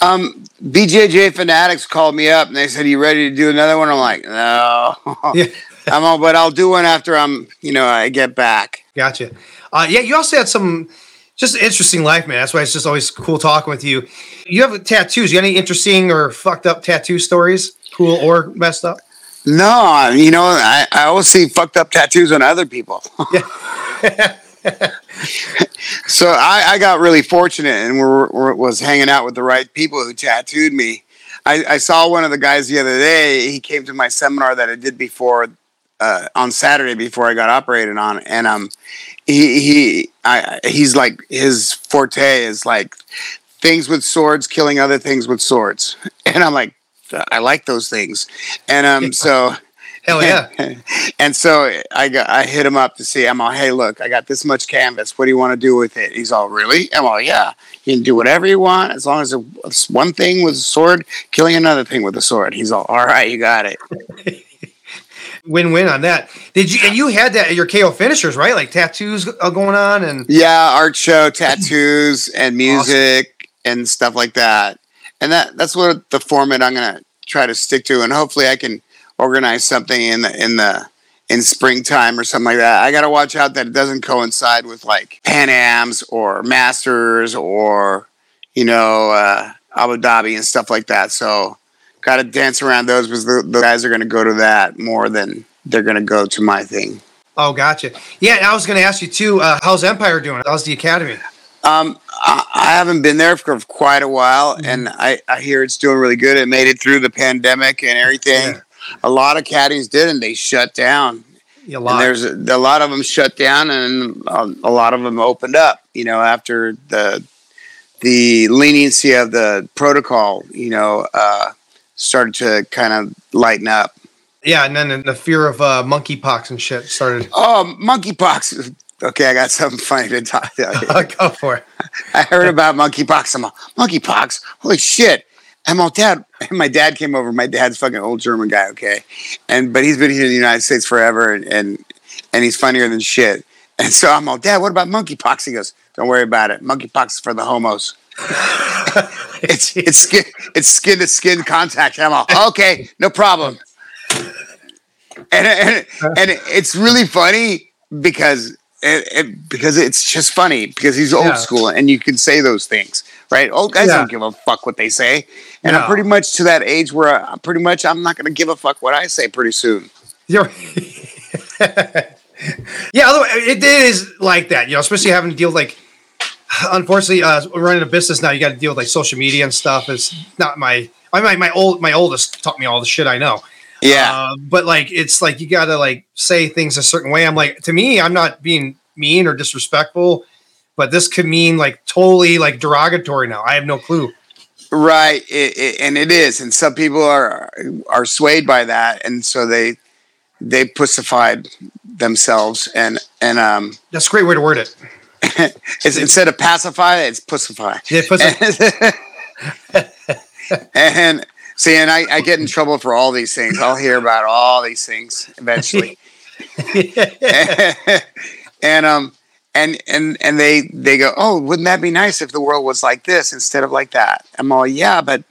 Um, BJJ Fanatics called me up and they said, "You ready to do another one?" I'm like, "No, Yeah. I'm all, but I'll do one after I'm, you know, I get back." Gotcha. Uh, yeah, you also had some just interesting life, man. That's why it's just always cool talking with you. You have tattoos. You got any interesting or fucked up tattoo stories? Cool or messed up? No, you know, I, I always see fucked up tattoos on other people. so I, I got really fortunate and were, were, was hanging out with the right people who tattooed me. I, I saw one of the guys the other day. He came to my seminar that I did before uh, on Saturday before I got operated on, and um, he he I, he's like his forte is like things with swords killing other things with swords, and I'm like I like those things, and um so. Hell yeah. and so I got, I hit him up to see. I'm all, hey, look, I got this much canvas. What do you want to do with it? He's all, really? I'm all, yeah. You can do whatever you want as long as it's one thing with a sword killing another thing with a sword. He's all, all right, you got it. Win win on that. Did you and you had that at your KO finishers, right? Like tattoos going on and Yeah, art show, tattoos, and music and stuff like that. And that that's what the format I'm gonna try to stick to, and hopefully I can organize something in the in the in springtime or something like that. I got to watch out that it doesn't coincide with like Pan Am's or Masters or you know uh, Abu Dhabi and stuff like that. So got to dance around those because the, the guys are going to go to that more than they're going to go to my thing. Oh, gotcha. Yeah, I was going to ask you too. Uh, how's Empire doing? How's the academy? Um, I, I haven't been there for quite a while, and I, I hear it's doing really good. It made it through the pandemic and everything. Yeah. A lot of caddies did, and they shut down. A And lot. there's a, a lot of them shut down, and a, a lot of them opened up. You know, after the the leniency of the protocol, you know, uh, started to kind of lighten up. yeah, and then the fear of uh, monkeypox and shit started. Oh, monkeypox. Okay, I got something funny to talk about. Go for it. I heard about monkeypox. I'm all, monkeypox. Holy shit. I'm all dad, my dad came over. My dad's fucking old German guy, okay, and but he's been here in the United States forever, and and, and he's funnier than shit. And so I'm all, Dad, what about monkeypox? He goes, Don't worry about it. Monkeypox is for the homos. it's it's skin it's skin to skin contact. I'm all, okay, no problem. And and, and it's really funny because it, it, because it's just funny because he's old Yeah. school and you can say those things, right? Old guys Yeah. don't give a fuck what they say, and I'm pretty much to that age where I'm pretty much I'm not going to give a fuck what I say pretty soon. Yeah, it is like that, you know, especially having to deal with like unfortunately uh running a business now you got to deal with like social media and stuff It's not my I my, my old my oldest taught me all the shit I know. Yeah, Uh, but like it's like you got to like say things a certain way. I'm like to me I'm not being mean or disrespectful, but this could mean like totally like derogatory now. I have no clue. right. It, it, and it is, and some people are are swayed by that, and so they they pussified themselves, and and um, That's a great way to word it. it's, instead of pacify, it's pussify. Yeah, pussy- and see, and I, I get in trouble for all these things. I'll hear about all these things eventually. and um and and and they they go, oh, wouldn't that be nice if the world was like this instead of like that? I'm all, yeah, but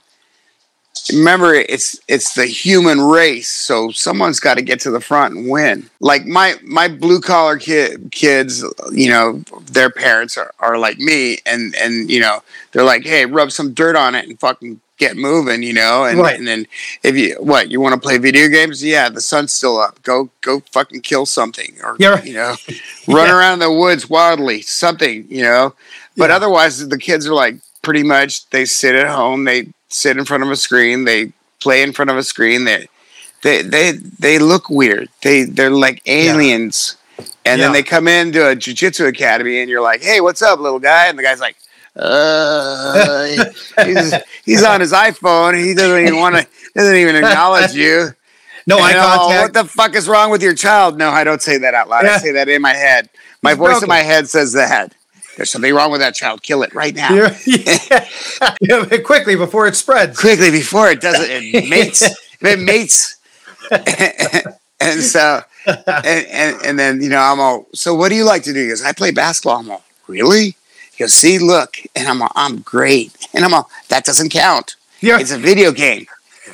remember, it's it's the human race, so someone's got to get to the front and win. Like my my blue collar kid kids, you know, their parents are, are like me, and and you know, they're like, hey, rub some dirt on it and fucking get moving, you know, and, Right. and then if you what you want to play video games, yeah, the sun's still up. Go go fucking kill something, or Yeah, you know, run Yeah. around the woods wildly, something, you know. But Yeah. otherwise, the kids are like pretty much they sit at home, they sit in front of a screen, they play in front of a screen, they they they they look weird. They they're like aliens. And then they come into a jujitsu academy, and you're like, "Hey, what's up, little guy?" And the guy's like, "Uh, he's, he's on his iPhone. He doesn't even want to. Doesn't even acknowledge you. No eye And, oh, what the fuck is wrong with your child? No, I don't say that out loud. Yeah. I say that in my head. My He's voice broken. in my head says that. There's something wrong with that child. Kill it right now. Yeah. Yeah, quickly before it spreads. quickly before it does it, mates. it mates. and so, and, and, and then, you know, I'm all, so what do you like to do? Goes, I play basketball. I'm all, really? Goes, see, look. And I'm all, I'm great. And I'm all, that doesn't count. Yeah. It's a video game.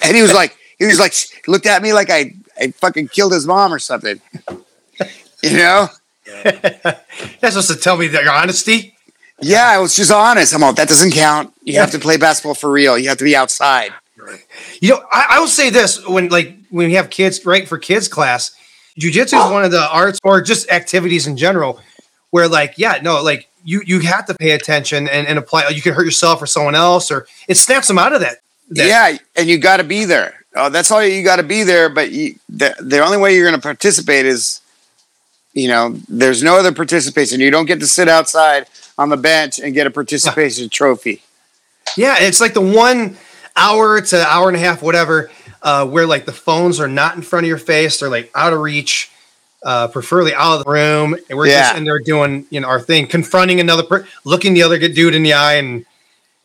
And he was like, he was like, looked at me like I, I fucking killed his mom or something. You know? That's supposed to tell me that your honesty. Yeah, I was just honest. I'm all, that doesn't count. You have to play basketball for real. You have to be outside. You know, I, I will say this when like when we have kids, right, for kids class, jujitsu is oh. one of the arts or just activities in general where like, yeah, no, like you you have to pay attention and, and apply you can hurt yourself or someone else or it snaps them out of that. that yeah, and you got to be there. Oh, that's all you got to be there. But you, the the only way you're going to participate is, you know, there's no other participation. You don't get to sit outside on the bench and get a participation trophy. Yeah, it's like the one hour to hour and a half, whatever, uh, where like the phones are not in front of your face, they're like out of reach, uh, preferably out of the room, and we're Yeah. just in there doing you know our thing, confronting another, per- looking the other good dude in the eye, and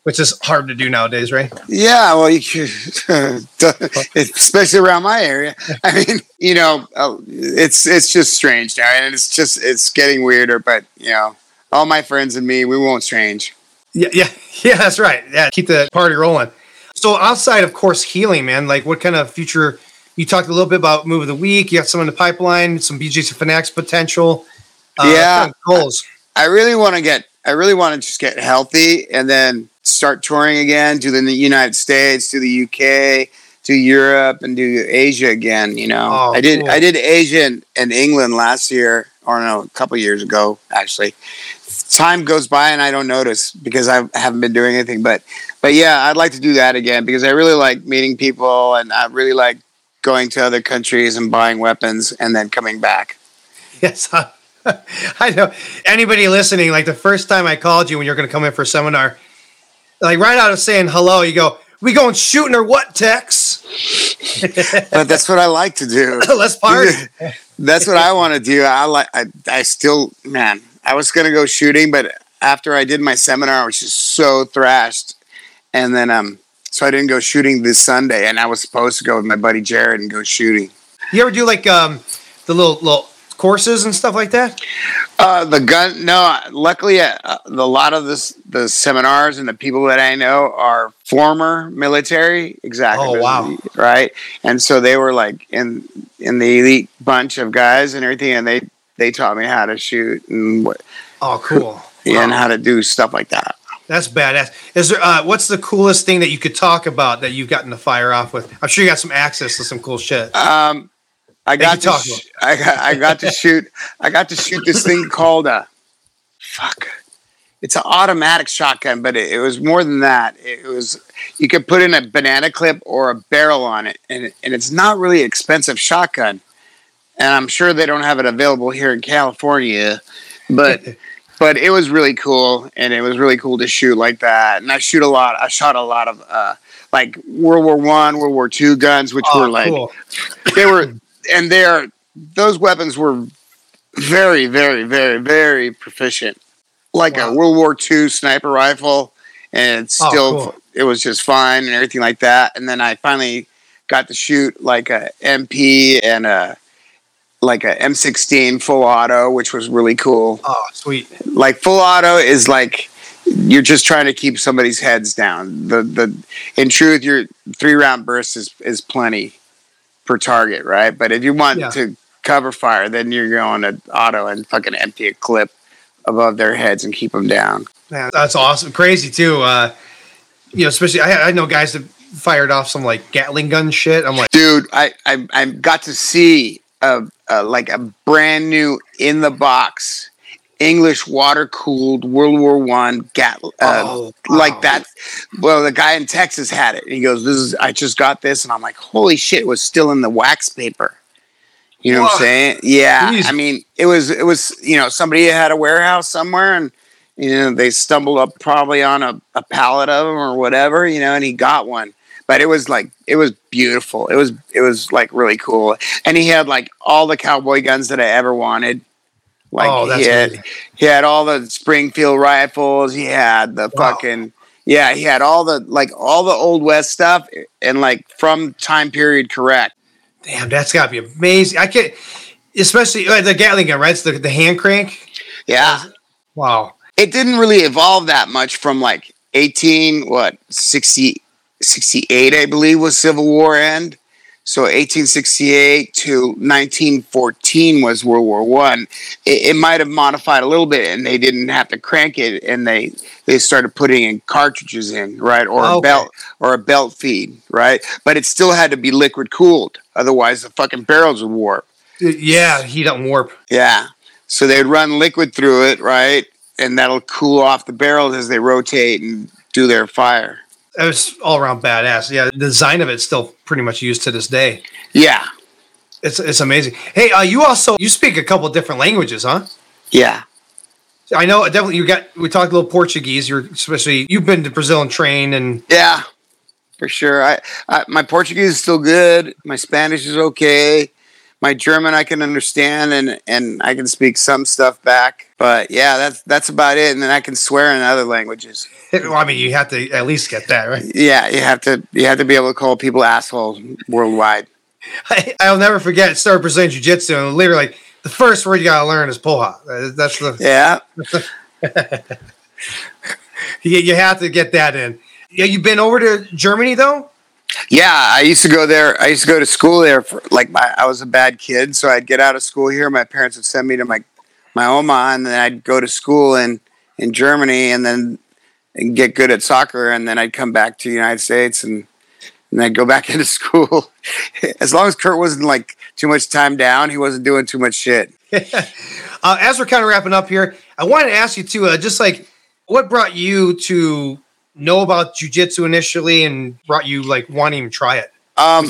which is hard to do nowadays, right? Yeah, well, you could, especially around my area. I mean, you know, uh, it's it's just strange now, and it's just it's getting weirder. But you know, all my friends and me, we won't strange. Yeah, yeah, yeah, that's right. Yeah, keep the party rolling. So outside, of course, healing, man. Like, what kind of future? You talked a little bit about move of the week. You got some in the pipeline, some BJJ Fanatics potential. Uh, Yeah. goals. I really want to get I really want to just get healthy and then start touring again to the United States, to the UK, to Europe, and do Asia again. You know, Oh, I did cool. I did Asia and, and England last year, or no, a couple years ago actually. Time goes by and I don't notice because I haven't been doing anything. But but yeah, I'd like to do that again because I really like meeting people and I really like going to other countries and buying weapons and then coming back. Yes, I, I know. Anybody listening, like the first time I called you when you're going to come in for a seminar, like right out of saying hello, you go, "We going shooting or what, Tex? But that's what I like to do. Let's party." That's what I want to do. I like. I, I still, man. I was gonna go shooting, but after I did my seminar, I was just so thrashed, and then um, so I didn't go shooting this Sunday, and I was supposed to go with my buddy Jared and go shooting. You ever do like um the little little courses and stuff like that? Uh, the gun. No, luckily, uh, the, a lot of this, the seminars and the people that I know are former military. Exactly. Oh, wow. Right, and so they were like in in the elite bunch of guys and everything, and they they taught me how to shoot and what Oh, cool. and Wow. how to do stuff like that. That's badass. Is there uh, what's the coolest thing that you could talk about that you've gotten to fire off with? I'm sure you got some access to some cool shit. Um, I got to sh- I got I got to shoot I got to shoot this thing called a fuck. It's an automatic shotgun, but it, it was more than that. It was you could put in a banana clip or a barrel on it, and it- and it's not really expensive shotgun. And I'm sure they don't have it available here in California, but but it was really cool, and it was really cool to shoot like that. And I shoot a lot. I shot a lot of uh, like World War One, World War Two guns, which Oh, were like cool. they were and they're those weapons were very very very very proficient like Wow. a world war two sniper rifle and it's Oh, still cool. it was just fine and everything like that and then i finally got to shoot like a mp and a like a m16 full auto which was really cool Oh, sweet. like full auto is like you're just trying to keep somebody's heads down. The the in truth, your three round burst is is plenty per target, right? But if you want Yeah. to cover fire, then you're going to auto and fucking empty a clip above their heads and keep them down. Man, that's awesome. Crazy too. Uh, you know, especially I, I know guys that fired off some like Gatling gun shit. I'm like, Dude, I I, I got to see a, a like a brand new in the box English water cooled World War One gat uh, Oh, wow. like that. Well, the guy in Texas had it. He goes, "This is I just got this," and I'm like, "Holy shit!" It was still in the wax paper. You know what I'm saying? Yeah. Jeez. I mean, it was it was you know somebody had a warehouse somewhere and. You know, they stumbled up probably on a, a pallet of them or whatever, you know, and he got one. But it was like it was beautiful. It was it was like really cool. And he had like all the cowboy guns that I ever wanted. Like oh, that's he had amazing. he had all the Springfield rifles. He had the Wow. fucking yeah. He had all the like all the old west stuff and like from time period correct. Damn, that's got to be amazing. I can't, especially uh, the Gatling gun, right? It's the, the hand crank. Yeah, Wow. it didn't really evolve that much from like eighteen what 60, 68 I believe was Civil War end. So 1868 to 1914 was World War One. It, it might have modified a little bit, and they didn't have to crank it, and they they started putting in cartridges in, right, or a belt or a belt feed, right. But it still had to be liquid cooled, otherwise the fucking barrels would warp. Uh, yeah, heat up and warp. Yeah. So they'd run liquid through it, right, and that'll cool off the barrels as they rotate and do their fire. It was all around badass. Yeah, the design of it's still pretty much used to this day. Yeah. It's it's amazing. Hey, uh, you also you speak a couple different languages, huh? Yeah. I know definitely you got we talked a little Portuguese. You're especially you've been to Brazil and trained and Yeah, for sure. I, I my Portuguese is still good. My Spanish is okay. My German I can understand and and I can speak some stuff back. But yeah, that's that's about it. And then I can swear in other languages. well, I mean you have to at least get that right. Yeah, you have to you have to be able to call people assholes worldwide. I, I'll never forget. Started Brazilian Jiu Jitsu and literally like the first word you gotta learn is porra. Uh, That's the Yeah. you, you have to get that in. Yeah, you've been over to Germany though. Yeah, I used to go there. I used to go to school there for like my. I was a bad kid, so I'd get out of school here. My parents would send me to my my Oma, and then I'd go to school in in Germany, and then and get good at soccer, and then I'd come back to the United States, and and I'd go back into school. as long as Kurt wasn't like too much time down, he wasn't doing too much shit. Uh, as we're kind of wrapping up here, I wanted to ask you too, uh, just like what brought you to know about jujitsu initially and brought you like wanting to try it? Um,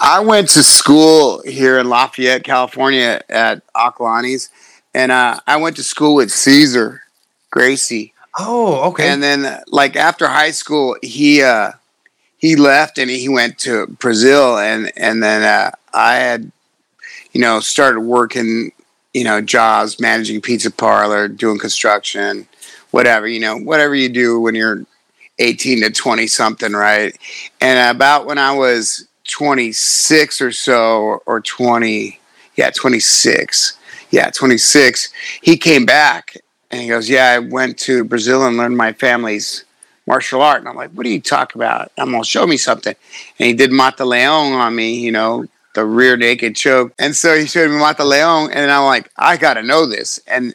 I went to school here in Lafayette, California, at Acalanes, and uh, I went to school with Cesar Gracie. Oh, okay. And then like after high school, he uh he left and he went to Brazil and and then uh I had you know started working, you know, jobs, managing pizza parlor, doing construction, whatever, you know, whatever you do when you're 18 to 20 something, right? And about when I was 26 or so or 20 yeah, 26. Yeah, 26. He came back and he goes, Yeah, I went to Brazil and learned my family's martial art. And I'm like, What do you talk about? I'm going to show me something. And he did Mata Leon on me, you know, the rear naked choke. And so he showed me Mata Leon. And I'm like, I got to know this. And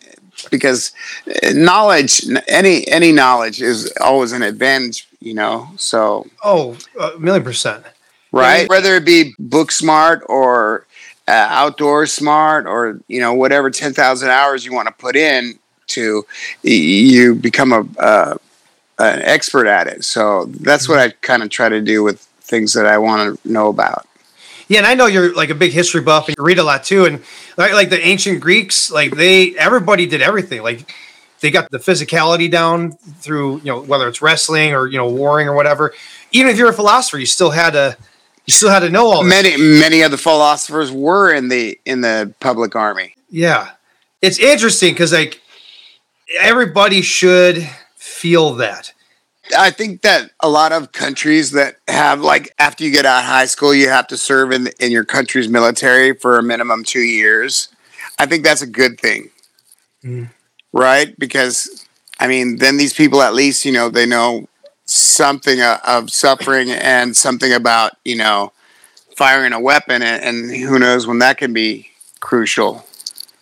because uh, knowledge, any any knowledge is always an advantage, you know. So oh, a million percent. right? Whether it be book smart or uh, outdoor smart or you know whatever ten thousand hours you want to put in to, you become a uh, an expert at it. So that's what I kind of try to do with things that I want to know about. Yeah, and I know you're like a big history buff and you read a lot too. And like, like the ancient Greeks, like they everybody did everything. Like they got the physicality down through you know whether it's wrestling or you know warring or whatever. Even if you're a philosopher, you still had to you still had to know all this. Many many of the philosophers were in the in the public army. Yeah, it's interesting because like everybody should feel that. I think that a lot of countries that have like after you get out of high school, you have to serve in in your country's military for a minimum two years. I think that's a good thing, Mm. right? Because I mean, then these people at least you know they know something of suffering and something about you know firing a weapon, and, and who knows when that can be crucial.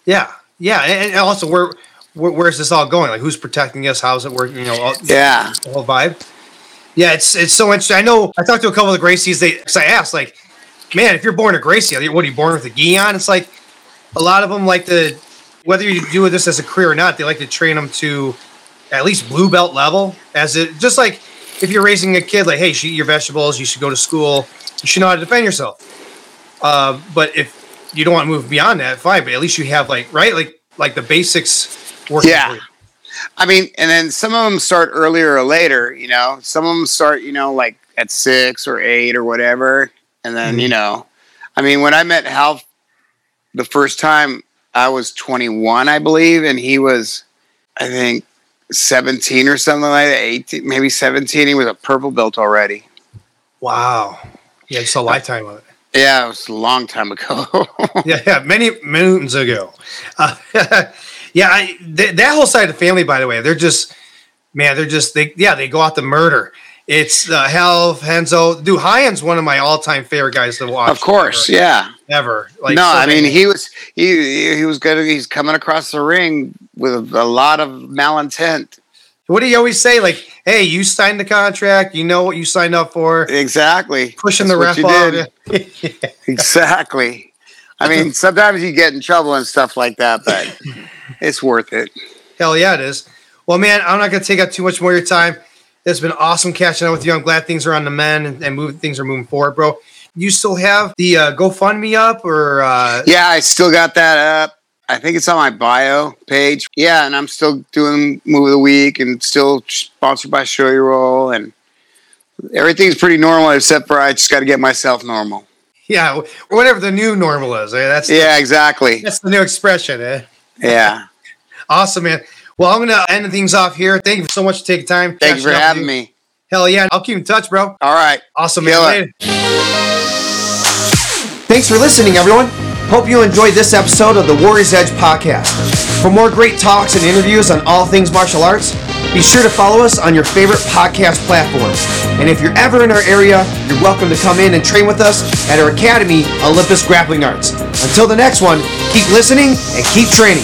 Yeah, yeah, and, and also where, where where's this all going? Like who's protecting us? How's it working? You know, all, Yeah, the whole vibe. Yeah, it's it's so interesting. I know. I talked to a couple of the Gracies. They, cause I asked, like, man, if you're born a Gracie, what are you born with a gi on? It's like a lot of them like to whether you do this as a career or not, they like to train them to at least blue belt level. As it just like if you're raising a kid, like, hey, you should eat your vegetables, you should go to school, you should know how to defend yourself. Uh, but if you don't want to move beyond that, fine. But at least you have like right, like like the basics working. Yeah. I mean, and then some of them start earlier or later. You know, some of them start, you know, like at six or eight or whatever, and then mm-hmm. you know, I mean, when I met Hal the first time, I was 21, I believe, and he was, I think, 17 or something like that, 18, maybe 17. He was a purple belt already. Wow. Yeah, just a lifetime of it. Yeah, it was a long time ago. yeah, yeah, many moons ago. Uh, yeah, I, th- that whole side of the family, by the way, they're just, man, they're just, they, yeah, they go out to murder. It's uh, Hal Renzo. Dude, Ryan's one of my all-time favorite guys to watch. Of course, ever, yeah. Ever. Like, no, so I mean he was he he was good. He's coming across the ring with a lot of malintent. What do you always say? Like, hey, you signed the contract. You know what you signed up for. Exactly. Pushing That's the ref off. exactly. I mean, sometimes you get in trouble and stuff like that, but it's worth it. Hell yeah, it is. Well, man, I'm not going to take up too much more of your time. It's been awesome catching up with you. I'm glad things are on the mend and, and move, things are moving forward, bro. You still have the uh, GoFundMe up, or uh... yeah, I still got that up. I think it's on my bio page. Yeah, and I'm still doing move of the week and still sponsored by Shoyoroll and everything's pretty normal except for I just got to get myself normal. Yeah, whatever the new normal is. Eh? That's the, yeah, exactly. That's the new expression. Eh? Yeah. awesome, man. Well, I'm gonna end things off here. Thank you so much for taking time. Thank you for having me. Hell yeah, I'll keep in touch, bro. All right. Awesome, man. Thanks for listening, everyone. Hope you enjoyed this episode of the Warriors Edge podcast. For more great talks and interviews on all things martial arts, be sure to follow us on your favorite podcast platforms. And if you're ever in our area, you're welcome to come in and train with us at our academy, Olympus Grappling Arts. Until the next one, keep listening and keep training.